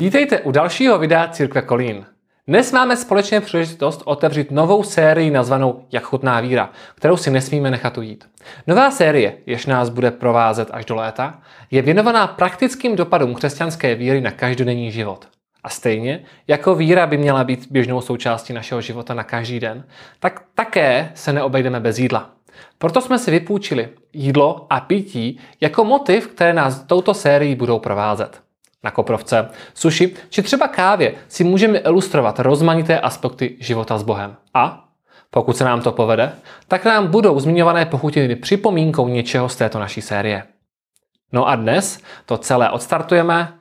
Vítejte u dalšího videa Církve Kolín. Dnes máme společně příležitost otevřít novou sérii nazvanou Jak chutná víra, kterou si nesmíme nechat ujít. Nová série, jež nás bude provázet až do léta, je věnovaná praktickým dopadům křesťanské víry na každodenní život. A stejně, jako víra by měla být běžnou součástí našeho života na každý den, tak také se neobejdeme bez jídla. Proto jsme si vypůjčili jídlo a pití jako motiv, které nás touto sérií budou provázet. Na koprovce, suši či třeba kávě si můžeme ilustrovat rozmanité aspekty života s Bohem. A pokud se nám to povede, tak nám budou zmiňované pochutiny připomínkou něčeho z této naší série. No a dnes to celé odstartujeme.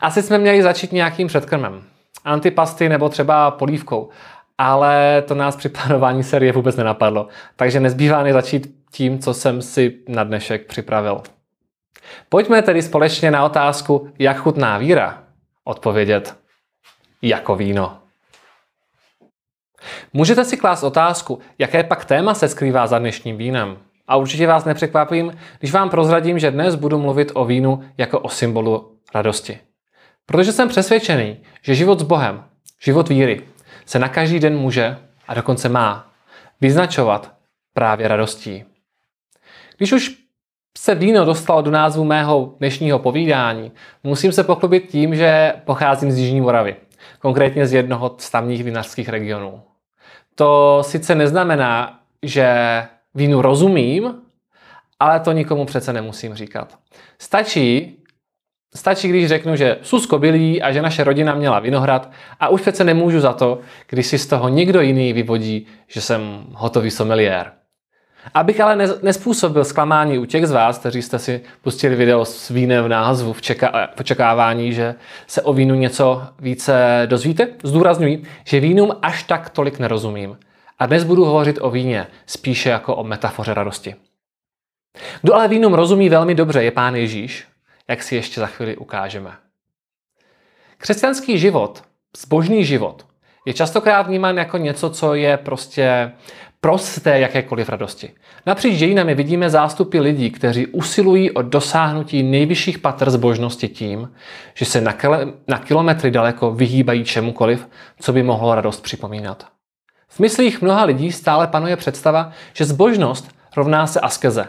Asi jsme měli začít nějakým předkrmem. Antipasty nebo třeba polívkou. Ale to nás při plánování série vůbec nenapadlo. Takže nezbývá než začít tím, co jsem si na dnešek připravil. Pojďme tedy společně na otázku, jak chutná víra, odpovědět jako víno. Můžete si klást otázku, jaké pak téma se skrývá za dnešním vínem. A určitě vás nepřekvapím, když vám prozradím, že dnes budu mluvit o vínu jako o symbolu radosti. Protože jsem přesvědčený, že život s Bohem, život víry, se na každý den může a dokonce má vyznačovat právě radostí. Když už se víno dostalo do názvu mého dnešního povídání, musím se pochlubit tím, že pocházím z Jižní Moravy, konkrétně z jednoho z tamních vinařských regionů. To sice neznamená, že vínu rozumím, ale to nikomu přece nemusím říkat. Stačí, stačí, když řeknu, že Susko bylí a že naše rodina měla vinohrad a už přece nemůžu za to, když si z toho někdo jiný vyvodí, že jsem hotový sommelier. Abych ale nespůsobil zklamání u těch z vás, kteří jste si pustili video s vínem v názvu v, čeka- v očekávání, že se o vínu něco více dozvíte, zdůrazňuji, že vínům až tak tolik nerozumím. A dnes budu hovořit o víně, spíše jako o metafoře radosti. Kdo ale vínům rozumí velmi dobře, je pán Ježíš, jak si ještě za chvíli ukážeme. Křesťanský život, zbožný život, je častokrát vnímán jako něco, co je prostě prosté jakékoliv radosti. Napříč dějinami vidíme zástupy lidí, kteří usilují o dosáhnutí nejvyšších patr zbožnosti tím, že se na, kil- na kilometry daleko vyhýbají čemukoliv, co by mohlo radost připomínat. V myslích mnoha lidí stále panuje představa, že zbožnost rovná se askeze.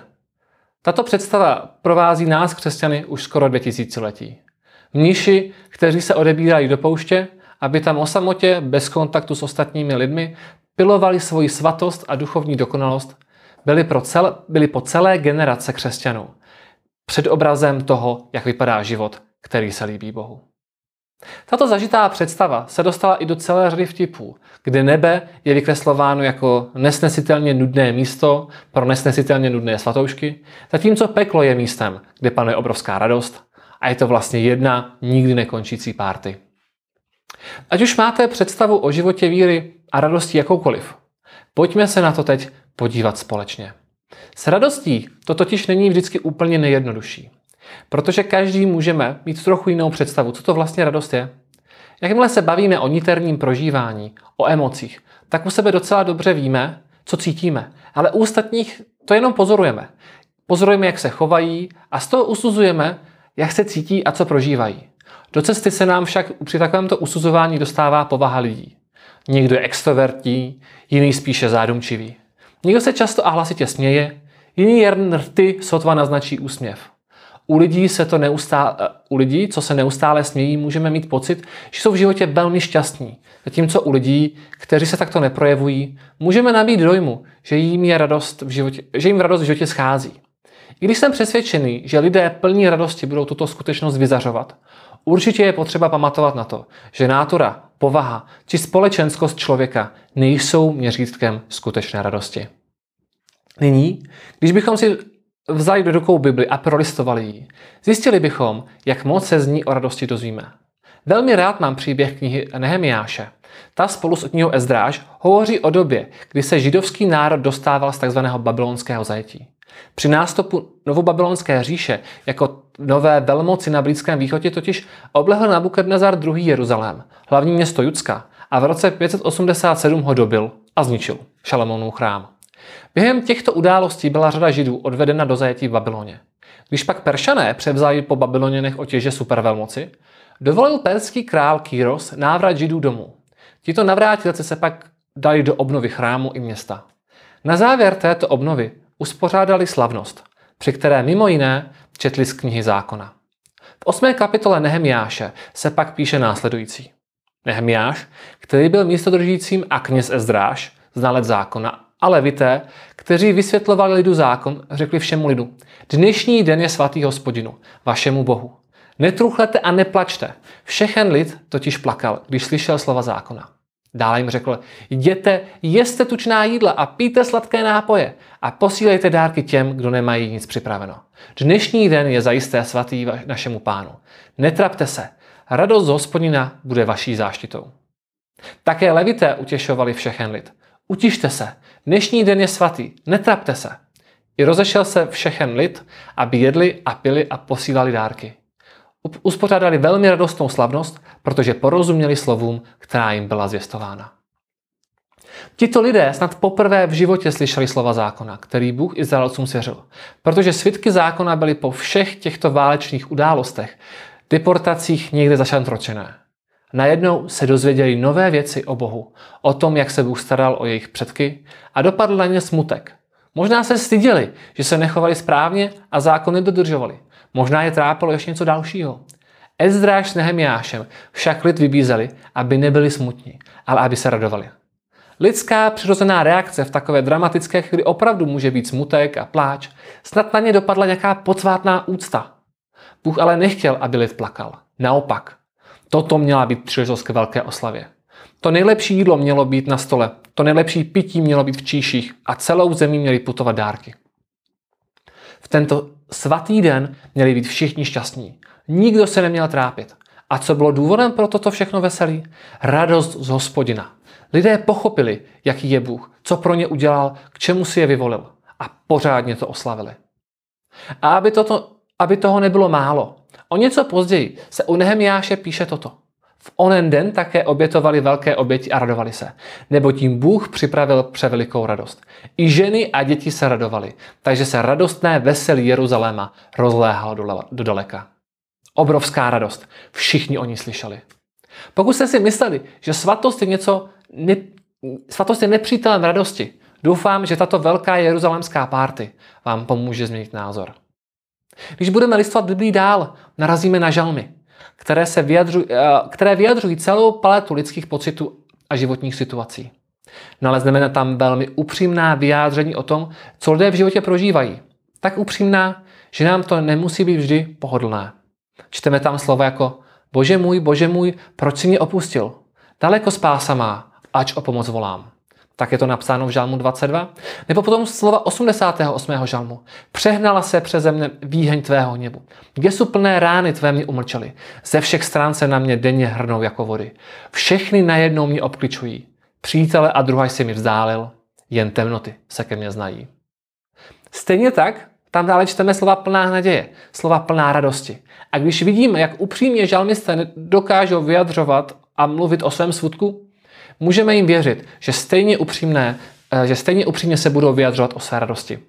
Tato představa provází nás, křesťany, už skoro 2000 letí. Mniši, kteří se odebírají do pouště, aby tam o samotě, bez kontaktu s ostatními lidmi, pilovali svoji svatost a duchovní dokonalost, byli, pro cel, byli po celé generace křesťanů před obrazem toho, jak vypadá život, který se líbí Bohu. Tato zažitá představa se dostala i do celé řady vtipů, kde nebe je vykreslováno jako nesnesitelně nudné místo pro nesnesitelně nudné svatoušky, zatímco peklo je místem, kde panuje obrovská radost a je to vlastně jedna nikdy nekončící párty. Ať už máte představu o životě víry a radosti jakoukoliv, pojďme se na to teď podívat společně. S radostí to totiž není vždycky úplně nejjednodušší, protože každý můžeme mít trochu jinou představu, co to vlastně radost je. Jakmile se bavíme o niterním prožívání, o emocích, tak u sebe docela dobře víme, co cítíme, ale u ostatních to jenom pozorujeme. Pozorujeme, jak se chovají a z toho usuzujeme, jak se cítí a co prožívají. Do cesty se nám však při takovémto usuzování dostává povaha lidí. Někdo je extrovertní, jiný spíše zádumčivý. Někdo se často a hlasitě směje, jiný jen rty sotva naznačí úsměv. U lidí, se to neustále, u lidí, co se neustále smějí, můžeme mít pocit, že jsou v životě velmi šťastní. Zatímco u lidí, kteří se takto neprojevují, můžeme nabít dojmu, že jim, je radost v životě, že jim radost v životě schází. I když jsem přesvědčený, že lidé plní radosti budou tuto skutečnost vyzařovat, určitě je potřeba pamatovat na to, že nátura, povaha či společenskost člověka nejsou měřítkem skutečné radosti. Nyní, když bychom si vzali do rukou Bibli a prolistovali ji, zjistili bychom, jak moc se z ní o radosti dozvíme. Velmi rád mám příběh knihy Nehemiáše. Ta spolu s knihou Ezdráž hovoří o době, kdy se židovský národ dostával z tzv. babylonského zajetí. Při nástupu novobabylonské říše jako nové velmoci na Blízkém východě totiž oblehl Nabukadnezar II. Jeruzalém, hlavní město Judska, a v roce 587 ho dobil a zničil Šalamonův chrám. Během těchto událostí byla řada židů odvedena do zajetí v Babyloně. Když pak Peršané převzali po Babyloněnech otěže supervelmoci, Dovolil perský král Kýros návrat židů domů. Tito navrátilci se pak dali do obnovy chrámu i města. Na závěr této obnovy uspořádali slavnost, při které mimo jiné četli z knihy zákona. V osmé kapitole Nehemiáše se pak píše následující. Nehemiáš, který byl místodržícím a kněz Ezdráš, znalec zákona, a levité, kteří vysvětlovali lidu zákon, řekli všemu lidu, dnešní den je svatý hospodinu, vašemu bohu. Netruchlete a neplačte. Všechen lid totiž plakal, když slyšel slova zákona. Dále jim řekl, jděte, jeste tučná jídla a píte sladké nápoje a posílejte dárky těm, kdo nemají nic připraveno. Dnešní den je zajisté svatý našemu pánu. Netrapte se, radost z hospodina bude vaší záštitou. Také levité utěšovali všechen lid. Utište se, dnešní den je svatý, netrapte se. I rozešel se všechen lid, aby jedli a pili a posílali dárky uspořádali velmi radostnou slavnost, protože porozuměli slovům, která jim byla zvěstována. Tito lidé snad poprvé v životě slyšeli slova zákona, který Bůh Izraelcům svěřil, protože svitky zákona byly po všech těchto válečných událostech, deportacích někde zašantročené. Najednou se dozvěděli nové věci o Bohu, o tom, jak se Bůh staral o jejich předky a dopadl na ně smutek. Možná se styděli, že se nechovali správně a zákony dodržovali. Možná je trápilo ještě něco dalšího. Ezdráš s Nehemiášem však lid vybízeli, aby nebyli smutní, ale aby se radovali. Lidská přirozená reakce v takové dramatické chvíli opravdu může být smutek a pláč. Snad na ně dopadla nějaká potvátná úcta. Bůh ale nechtěl, aby lid plakal. Naopak. Toto měla být příležitost k velké oslavě. To nejlepší jídlo mělo být na stole, to nejlepší pití mělo být v číších a celou zemí měly putovat dárky. V tento svatý den měli být všichni šťastní. Nikdo se neměl trápit. A co bylo důvodem pro toto všechno veselí? Radost z hospodina. Lidé pochopili, jaký je Bůh, co pro ně udělal, k čemu si je vyvolil. A pořádně to oslavili. A aby, toto, aby toho nebylo málo, o něco později se u Nehemiáše píše toto. V onen den také obětovali velké oběti a radovali se, nebo tím Bůh připravil převelikou radost. I ženy a děti se radovali, takže se radostné veselí Jeruzaléma rozléhalo do daleka. Obrovská radost. Všichni o ní slyšeli. Pokud jste si mysleli, že svatost je něco, ne, svatost je nepřítelem radosti, doufám, že tato velká jeruzalémská párty vám pomůže změnit názor. Když budeme listovat Biblii dál, narazíme na žalmy které, se vyjadřují, eh, které vyjadřují celou paletu lidských pocitů a životních situací. Nalezneme tam velmi upřímná vyjádření o tom, co lidé v životě prožívají. Tak upřímná, že nám to nemusí být vždy pohodlné. Čteme tam slova jako Bože můj, bože můj, proč jsi mě opustil? Daleko spása má, ač o pomoc volám tak je to napsáno v žalmu 22. Nebo potom slova 88. žalmu. Přehnala se přeze mne výheň tvého hněvu. Kde jsou plné rány tvé mě umlčely. Ze všech stran se na mě denně hrnou jako vody. Všechny najednou mě obkličují. Přítele a druhá si mi vzdálil, jen temnoty se ke mně znají. Stejně tak tam dále čteme slova plná naděje, slova plná radosti. A když vidíme, jak upřímně žalmisté dokážou vyjadřovat a mluvit o svém svutku, můžeme jim věřit, že stejně upřímné, eh, že stejně upřímně se budou vyjadřovat o své radosti.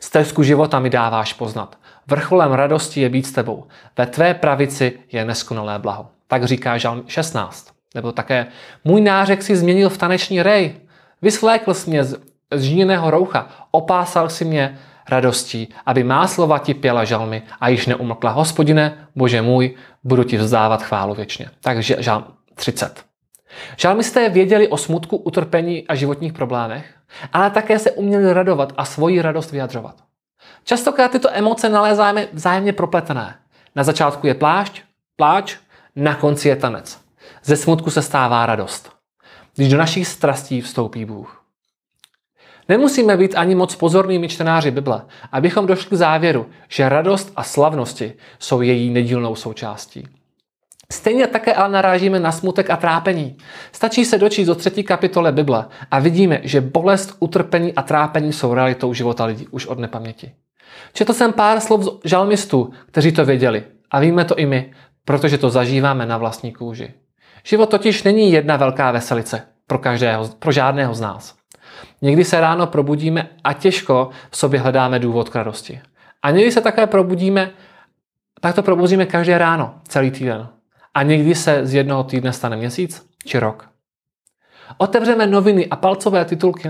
Stezku života mi dáváš poznat. Vrcholem radosti je být s tebou. Ve tvé pravici je neskonalé blaho. Tak říká Žalm 16. Nebo také můj nářek si změnil v taneční rej. Vysvlékl jsi mě z, z žíněného roucha. Opásal si mě radostí, aby má slova ti pěla žalmy a již neumlkla. Hospodine, bože můj, budu ti vzdávat chválu věčně. Takže žalm 30. Žalmisté věděli o smutku, utrpení a životních problémech, ale také se uměli radovat a svoji radost vyjadřovat. Častokrát tyto emoce nalézáme vzájemně propletené. Na začátku je plášť, pláč, na konci je tanec. Ze smutku se stává radost. Když do našich strastí vstoupí Bůh. Nemusíme být ani moc pozornými čtenáři Bible, abychom došli k závěru, že radost a slavnosti jsou její nedílnou součástí. Stejně také ale narážíme na smutek a trápení. Stačí se dočíst do třetí kapitole Bible a vidíme, že bolest, utrpení a trápení jsou realitou života lidí už od nepaměti. Četl jsem pár slov z žalmistů, kteří to věděli. A víme to i my, protože to zažíváme na vlastní kůži. Život totiž není jedna velká veselice pro, každého, pro žádného z nás. Někdy se ráno probudíme a těžko v sobě hledáme důvod k radosti. A někdy se také probudíme Tak to probouzíme každé ráno, celý týden. A někdy se z jednoho týdne stane měsíc či rok. Otevřeme noviny a palcové titulky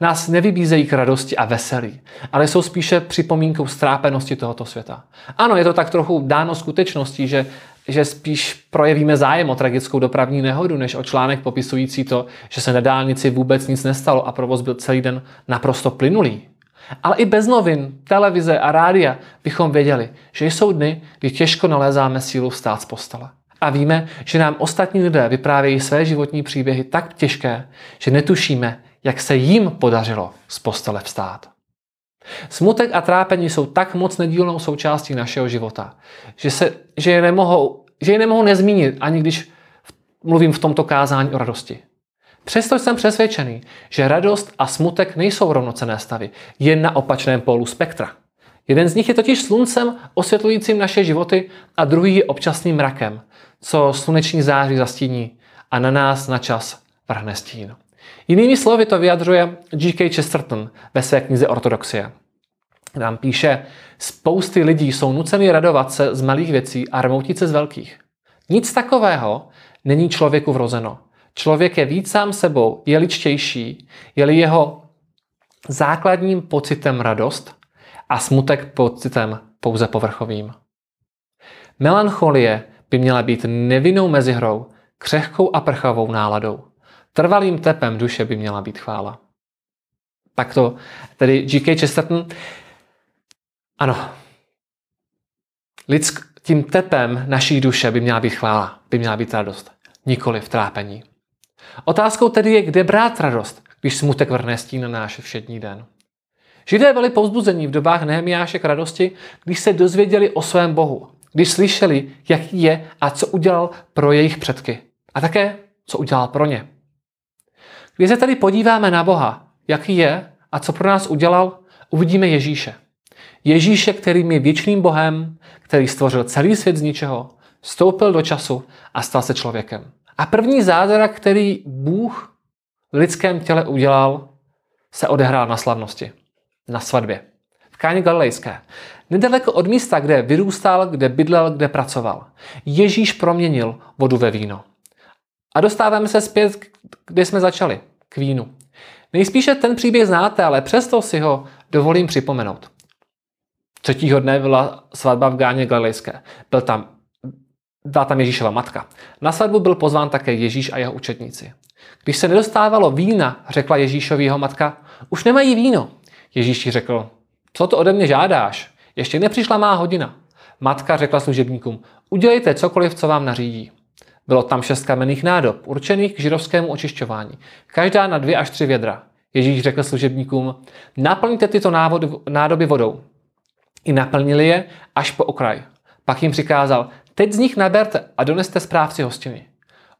nás nevybízejí k radosti a veselí, ale jsou spíše připomínkou strápenosti tohoto světa. Ano, je to tak trochu dáno skutečností, že, že spíš projevíme zájem o tragickou dopravní nehodu, než o článek popisující to, že se na dálnici vůbec nic nestalo a provoz byl celý den naprosto plynulý. Ale i bez novin, televize a rádia bychom věděli, že jsou dny, kdy těžko nalézáme sílu vstát z postele. A víme, že nám ostatní lidé vyprávějí své životní příběhy tak těžké, že netušíme, jak se jim podařilo z postele vstát. Smutek a trápení jsou tak moc nedílnou součástí našeho života, že, se, že, je nemohou, že je nemohou nezmínit, ani když mluvím v tomto kázání o radosti. Přesto jsem přesvědčený, že radost a smutek nejsou rovnocené stavy, jen na opačném pólu spektra. Jeden z nich je totiž sluncem osvětlujícím naše životy a druhý je občasným mrakem, co sluneční září zastíní a na nás na čas vrhne stín. Jinými slovy to vyjadřuje G.K. Chesterton ve své knize Ortodoxie. Nám píše, spousty lidí jsou nuceny radovat se z malých věcí a rmoutit se z velkých. Nic takového není člověku vrozeno. Člověk je víc sám sebou, je ličtější, je-li jeho základním pocitem radost a smutek pocitem pouze povrchovým. Melancholie by měla být nevinnou mezihrou, křehkou a prchavou náladou. Trvalým tepem duše by měla být chvála. Tak to tedy G.K. Chesterton. Ano. Lidsk, tím tepem naší duše by měla být chvála, by měla být radost, nikoli v trápení. Otázkou tedy je, kde brát radost, když smutek vrhne stín na náš všední den. Židé byli povzbuzení v dobách Nehemiáše k radosti, když se dozvěděli o svém Bohu, když slyšeli, jaký je a co udělal pro jejich předky. A také, co udělal pro ně. Když se tedy podíváme na Boha, jaký je a co pro nás udělal, uvidíme Ježíše. Ježíše, který je věčným Bohem, který stvořil celý svět z ničeho, vstoupil do času a stal se člověkem. A první zázrak, který Bůh v lidském těle udělal, se odehrál na slavnosti, na svatbě. V Káně Galilejské. Nedaleko od místa, kde vyrůstal, kde bydlel, kde pracoval. Ježíš proměnil vodu ve víno. A dostáváme se zpět, kde jsme začali, k vínu. Nejspíše ten příběh znáte, ale přesto si ho dovolím připomenout. Třetího dne byla svatba v Gáně Galilejské. Byl tam, byla tam Ježíšova matka. Na svatbu byl pozván také Ježíš a jeho učetníci. Když se nedostávalo vína, řekla Ježíšovi jeho matka, už nemají víno. Ježíš jí řekl, co to ode mě žádáš? Ještě nepřišla má hodina. Matka řekla služebníkům, udělejte cokoliv, co vám nařídí. Bylo tam šest kamenných nádob, určených k žirovskému očišťování. Každá na dvě až tři vědra. Ježíš řekl služebníkům, naplňte tyto nádoby vodou. I naplnili je až po okraj. Pak jim přikázal, teď z nich naberte a doneste správci hostiny.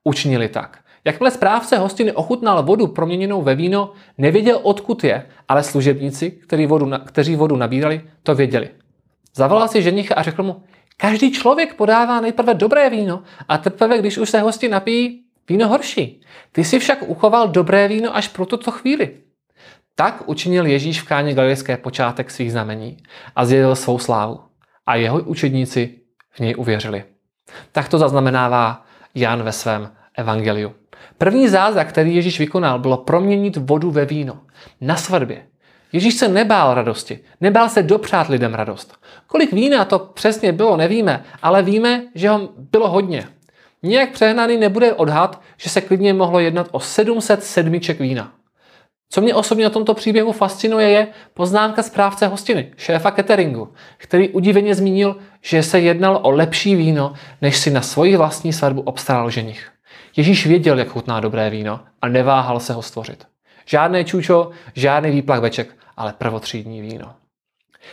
Učinili tak. Jakmile správce hostiny ochutnal vodu proměněnou ve víno, nevěděl, odkud je, ale služebníci, kteří vodu, kteří vodu nabírali, to věděli. Zavolal si ženicha a řekl mu, každý člověk podává nejprve dobré víno a teprve, když už se hosti napijí, víno horší. Ty si však uchoval dobré víno až pro tuto chvíli. Tak učinil Ježíš v káně galilejské počátek svých znamení a zjevil svou slávu. A jeho učedníci v něj uvěřili. Tak to zaznamenává Jan ve svém evangeliu. První zázrak, který Ježíš vykonal, bylo proměnit vodu ve víno. Na svatbě. Ježíš se nebál radosti, nebál se dopřát lidem radost. Kolik vína to přesně bylo, nevíme, ale víme, že ho bylo hodně. Nějak přehnaný nebude odhad, že se klidně mohlo jednat o 700 sedmiček vína. Co mě osobně na tomto příběhu fascinuje, je poznámka správce hostiny, šéfa cateringu, který udiveně zmínil, že se jednalo o lepší víno, než si na svoji vlastní svatbu obstaral ženich. Ježíš věděl, jak chutná dobré víno a neváhal se ho stvořit. Žádné čučo, žádný výplach veček, ale prvotřídní víno.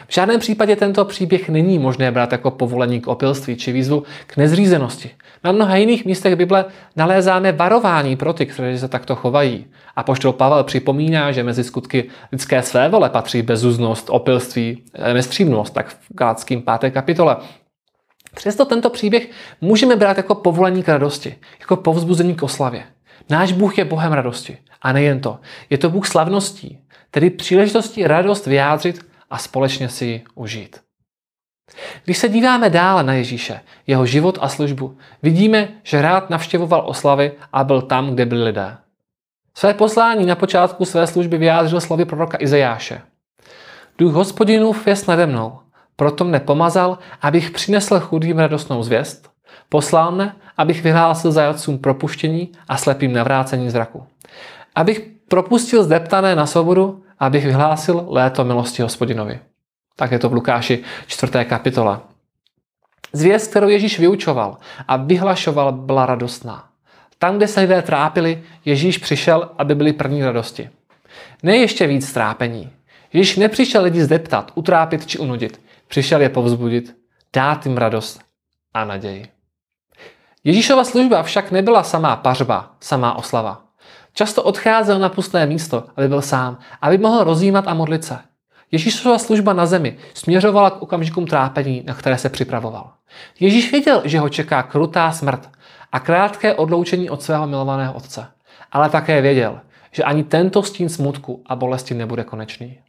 V žádném případě tento příběh není možné brát jako povolení k opilství či výzvu k nezřízenosti. Na mnoha jiných místech Bible nalézáme varování pro ty, kteří se takto chovají. A poštol Pavel připomíná, že mezi skutky lidské svévole patří bezuznost, opilství, nestřímnost, tak v Galackým 5. kapitole. Přesto tento příběh můžeme brát jako povolení k radosti, jako povzbuzení k oslavě. Náš Bůh je Bohem radosti. A nejen to. Je to Bůh slavností, tedy příležitostí radost vyjádřit a společně si ji užít. Když se díváme dále na Ježíše, jeho život a službu, vidíme, že rád navštěvoval oslavy a byl tam, kde byli lidé. Své poslání na počátku své služby vyjádřil slovy proroka Izajáše. Duch hospodinův je nade mnou, proto mne pomazal, abych přinesl chudým radostnou zvěst, poslal mne, abych vyhlásil zajatcům propuštění a slepým navrácení zraku. Abych propustil zdeptané na svobodu, abych vyhlásil léto milosti hospodinovi. Tak je to v Lukáši 4. kapitola. Zvěst, kterou Ježíš vyučoval a vyhlašoval, byla radostná. Tam, kde se lidé trápili, Ježíš přišel, aby byli první radosti. Ne ještě víc trápení. Ježíš nepřišel lidi zdeptat, utrápit či unudit. Přišel je povzbudit, dát jim radost a naději. Ježíšova služba však nebyla samá pařba, samá oslava. Často odcházel na pustné místo, aby byl sám, aby mohl rozjímat a modlit se. Ježíšova služba na zemi směřovala k okamžikům trápení, na které se připravoval. Ježíš věděl, že ho čeká krutá smrt a krátké odloučení od svého milovaného otce. Ale také věděl, že ani tento stín smutku a bolesti nebude konečný.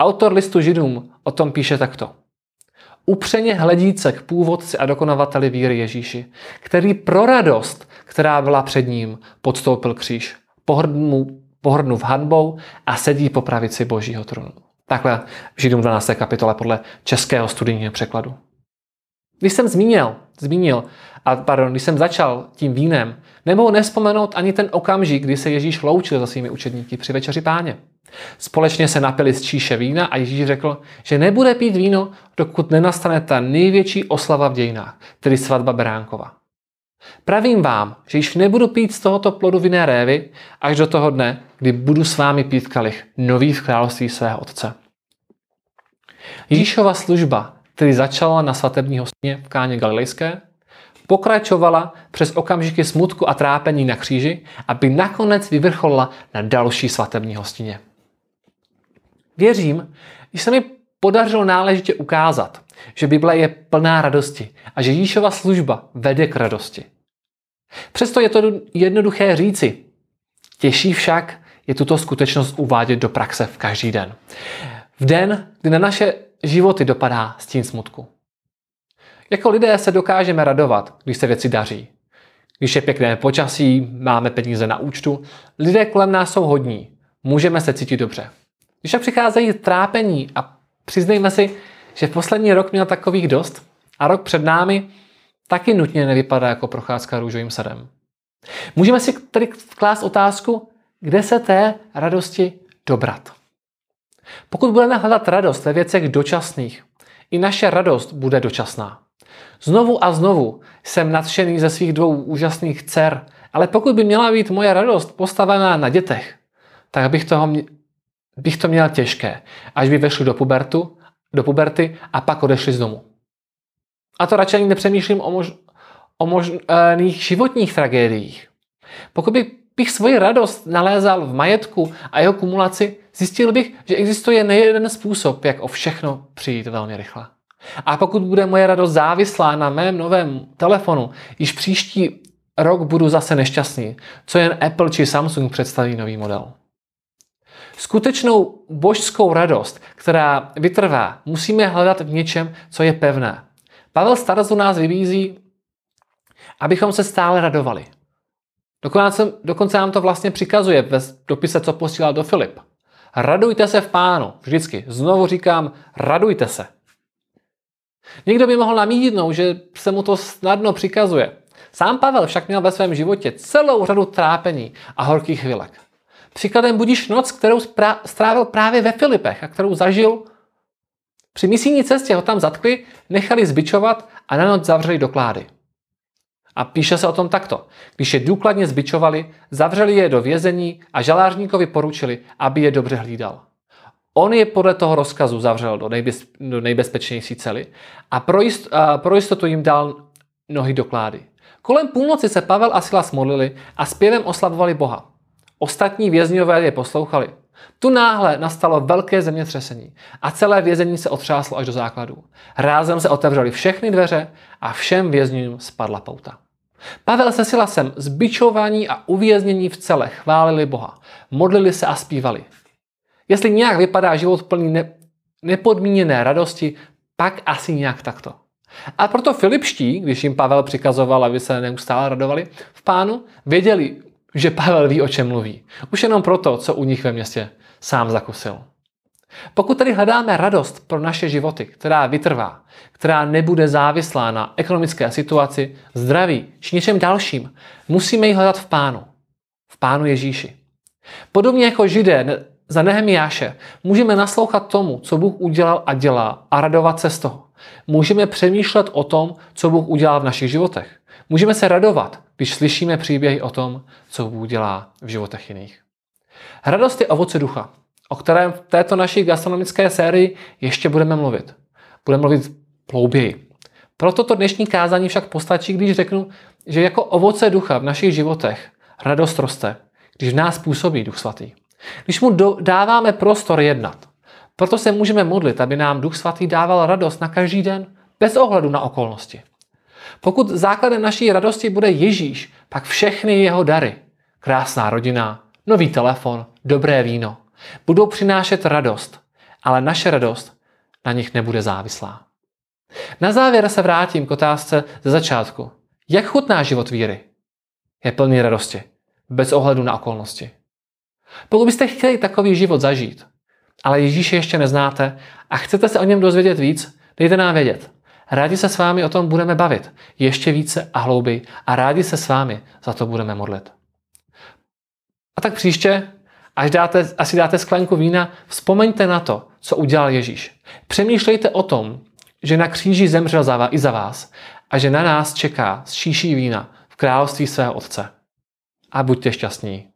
Autor listu Židům o tom píše takto. Upřeně hledíce k původci a dokonavateli víry Ježíši, který pro radost, která byla před ním, podstoupil kříž, pohrdnu v hanbou a sedí po pravici božího trůnu. Takhle v Židům 12. kapitole podle českého studijního překladu. Když jsem zmínil, zmínil, a pardon, když jsem začal tím vínem, nemohu nespomenout ani ten okamžik, kdy se Ježíš loučil za svými učedníky při večeři páně. Společně se napili z číše vína a Ježíš řekl, že nebude pít víno, dokud nenastane ta největší oslava v dějinách, tedy svatba Beránkova. Pravím vám, že již nebudu pít z tohoto plodu vinné révy až do toho dne, kdy budu s vámi pít kalich nový v království svého otce. Ježíšova služba, který začala na svatební hostině v Káně Galilejské, pokračovala přes okamžiky smutku a trápení na kříži, aby nakonec vyvrcholila na další svatební hostině. Věřím, že se mi podařilo náležitě ukázat, že Bible je plná radosti a že Ježíšova služba vede k radosti. Přesto je to jednoduché říci. Těžší však je tuto skutečnost uvádět do praxe v každý den. V den, kdy na naše životy dopadá stín smutku. Jako lidé se dokážeme radovat, když se věci daří. Když je pěkné počasí, máme peníze na účtu, lidé kolem nás jsou hodní, můžeme se cítit dobře. Když však přicházejí trápení a přiznejme si, že poslední rok měl takových dost a rok před námi taky nutně nevypadá jako procházka růžovým sadem. Můžeme si tedy klást otázku, kde se té radosti dobrat. Pokud budeme hledat radost ve věcech dočasných, i naše radost bude dočasná. Znovu a znovu jsem nadšený ze svých dvou úžasných dcer, ale pokud by měla být moje radost postavená na dětech, tak bych, toho, bych to měl těžké, až by vešli do, pubertu, do puberty a pak odešli z domu. A to radši ani nepřemýšlím o, mož, o možných životních tragédiích. Pokud bych, svoji radost nalézal v majetku a jeho kumulaci, zjistil bych, že existuje nejeden způsob, jak o všechno přijít velmi rychle. A pokud bude moje radost závislá na mém novém telefonu, již příští rok budu zase nešťastný, co jen Apple či Samsung představí nový model. Skutečnou božskou radost, která vytrvá, musíme hledat v něčem, co je pevné. Pavel Starazu nás vybízí, abychom se stále radovali. Dokonce, dokonce nám to vlastně přikazuje ve dopise, co posílal do Filip. Radujte se v pánu. Vždycky. Znovu říkám, radujte se. Někdo by mohl namítnout, že se mu to snadno přikazuje. Sám Pavel však měl ve svém životě celou řadu trápení a horkých chvilek. Příkladem budíš noc, kterou strávil právě ve Filipech a kterou zažil. Při misijní cestě ho tam zatkli, nechali zbičovat a na noc zavřeli do klády. A píše se o tom takto. Když je důkladně zbičovali, zavřeli je do vězení a žalářníkovi poručili, aby je dobře hlídal. On je podle toho rozkazu zavřel do, nejbez, do nejbezpečnější cely a pro, jist, a pro jistotu jim dal nohy do klády. Kolem půlnoci se Pavel a Silas modlili a zpěvem oslavovali Boha. Ostatní vězňové je poslouchali. Tu náhle nastalo velké zemětřesení a celé vězení se otřáslo až do základů. Rázem se otevřely všechny dveře a všem vězňům spadla pouta. Pavel se Silasem zbičování a uvěznění v celé chválili Boha. Modlili se a zpívali. Jestli nějak vypadá život plný ne, nepodmíněné radosti, pak asi nějak takto. A proto Filipští, když jim Pavel přikazoval, aby se neustále radovali v pánu, věděli, že Pavel ví, o čem mluví. Už jenom proto, co u nich ve městě sám zakusil. Pokud tedy hledáme radost pro naše životy, která vytrvá, která nebude závislá na ekonomické situaci, zdraví či něčem dalším, musíme ji hledat v Pánu. V Pánu Ježíši. Podobně jako židé za Nehemiáše můžeme naslouchat tomu, co Bůh udělal a dělá a radovat se z toho. Můžeme přemýšlet o tom, co Bůh udělal v našich životech. Můžeme se radovat, když slyšíme příběhy o tom, co Bůh dělá v životech jiných. Radost je ovoce ducha, o kterém v této naší gastronomické sérii ještě budeme mluvit. Budeme mluvit hlouběji. Pro toto dnešní kázání však postačí, když řeknu, že jako ovoce ducha v našich životech radost roste, když v nás působí Duch Svatý. Když mu do, dáváme prostor jednat. Proto se můžeme modlit, aby nám Duch Svatý dával radost na každý den, bez ohledu na okolnosti. Pokud základem naší radosti bude Ježíš, pak všechny jeho dary, krásná rodina, nový telefon, dobré víno, budou přinášet radost, ale naše radost na nich nebude závislá. Na závěr se vrátím k otázce ze začátku. Jak chutná život víry? Je plný radosti, bez ohledu na okolnosti. Pokud byste chtěli takový život zažít, ale Ježíše ještě neznáte a chcete se o něm dozvědět víc, dejte nám vědět. Rádi se s vámi o tom budeme bavit ještě více a hlouběji a rádi se s vámi za to budeme modlit. A tak příště, až dáte, asi dáte sklenku vína, vzpomeňte na to, co udělal Ježíš. Přemýšlejte o tom, že na kříži zemřel za vás, i za vás a že na nás čeká z šíší vína v království svého Otce. A buďte šťastní.